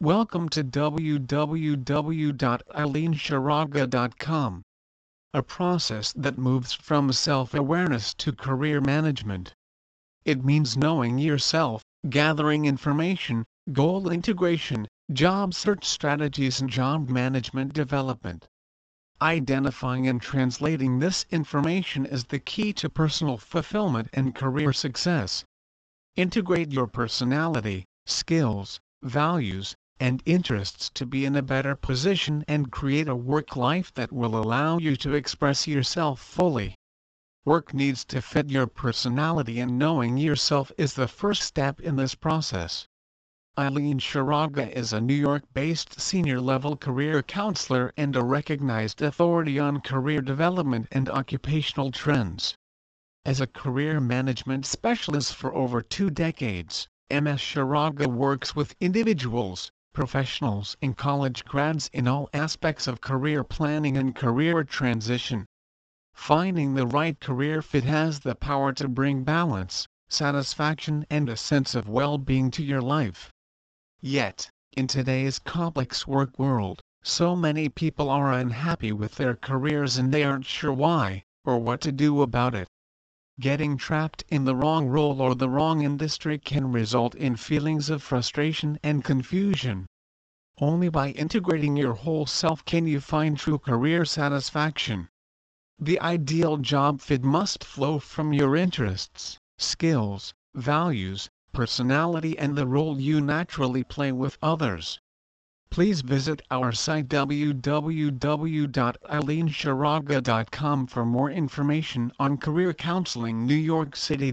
Welcome to www.eileensharaga.com. A process that moves from self-awareness to career management. It means knowing yourself, gathering information, goal integration, job search strategies and job management development. Identifying and translating this information is the key to personal fulfillment and career success. Integrate your personality, skills, values, and interests to be in a better position and create a work life that will allow you to express yourself fully. Work needs to fit your personality and knowing yourself is the first step in this process. Eileen Sharaga is a New York-based senior-level career counselor and a recognized authority on career development and occupational trends. As a career management specialist for over two decades, MS Sharaga works with individuals, professionals and college grads in all aspects of career planning and career transition. Finding the right career fit has the power to bring balance, satisfaction and a sense of well-being to your life. Yet, in today's complex work world, so many people are unhappy with their careers and they aren't sure why, or what to do about it. Getting trapped in the wrong role or the wrong industry can result in feelings of frustration and confusion. Only by integrating your whole self can you find true career satisfaction. The ideal job fit must flow from your interests, skills, values, personality and the role you naturally play with others. Please visit our site www.eileensharaga.com for more information on career counseling New York City.